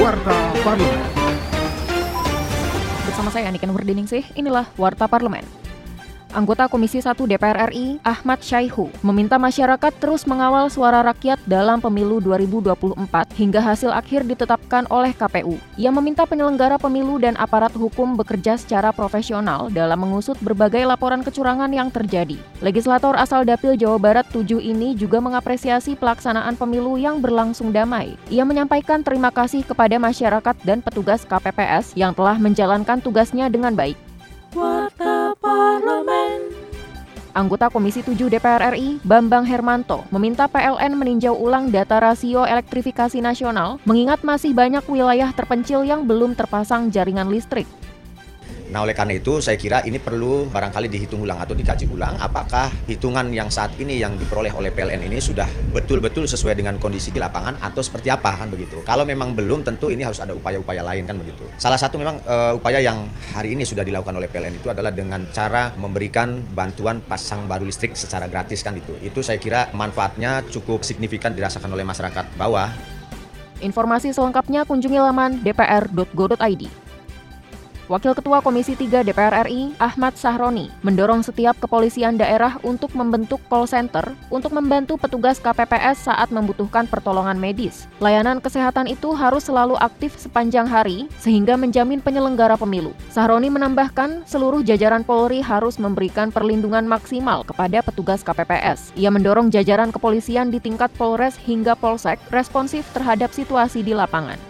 Warta Parlemen. Bersama saya Niken Wardiningsih, inilah Warta Parlemen. Anggota Komisi 1 DPR RI, Ahmad Syaihu, meminta masyarakat terus mengawal suara rakyat dalam pemilu 2024 hingga hasil akhir ditetapkan oleh KPU. Ia meminta penyelenggara pemilu dan aparat hukum bekerja secara profesional dalam mengusut berbagai laporan kecurangan yang terjadi. Legislator asal Dapil Jawa Barat 7 ini juga mengapresiasi pelaksanaan pemilu yang berlangsung damai. Ia menyampaikan terima kasih kepada masyarakat dan petugas KPPS yang telah menjalankan tugasnya dengan baik. Anggota Komisi 7 DPR RI, Bambang Hermanto, meminta PLN meninjau ulang data rasio elektrifikasi nasional, mengingat masih banyak wilayah terpencil yang belum terpasang jaringan listrik. Nah oleh karena itu saya kira ini perlu barangkali dihitung ulang atau dikaji ulang apakah hitungan yang saat ini yang diperoleh oleh PLN ini sudah betul-betul sesuai dengan kondisi di lapangan atau seperti apa kan begitu. Kalau memang belum tentu ini harus ada upaya-upaya lain kan begitu. Salah satu memang uh, upaya yang hari ini sudah dilakukan oleh PLN itu adalah dengan cara memberikan bantuan pasang baru listrik secara gratis kan itu. Itu saya kira manfaatnya cukup signifikan dirasakan oleh masyarakat bawah. Informasi selengkapnya kunjungi laman dpr.go.id. Wakil Ketua Komisi 3 DPR RI, Ahmad Sahroni, mendorong setiap kepolisian daerah untuk membentuk call center untuk membantu petugas KPPS saat membutuhkan pertolongan medis. Layanan kesehatan itu harus selalu aktif sepanjang hari sehingga menjamin penyelenggara pemilu. Sahroni menambahkan, seluruh jajaran Polri harus memberikan perlindungan maksimal kepada petugas KPPS. Ia mendorong jajaran kepolisian di tingkat Polres hingga Polsek responsif terhadap situasi di lapangan.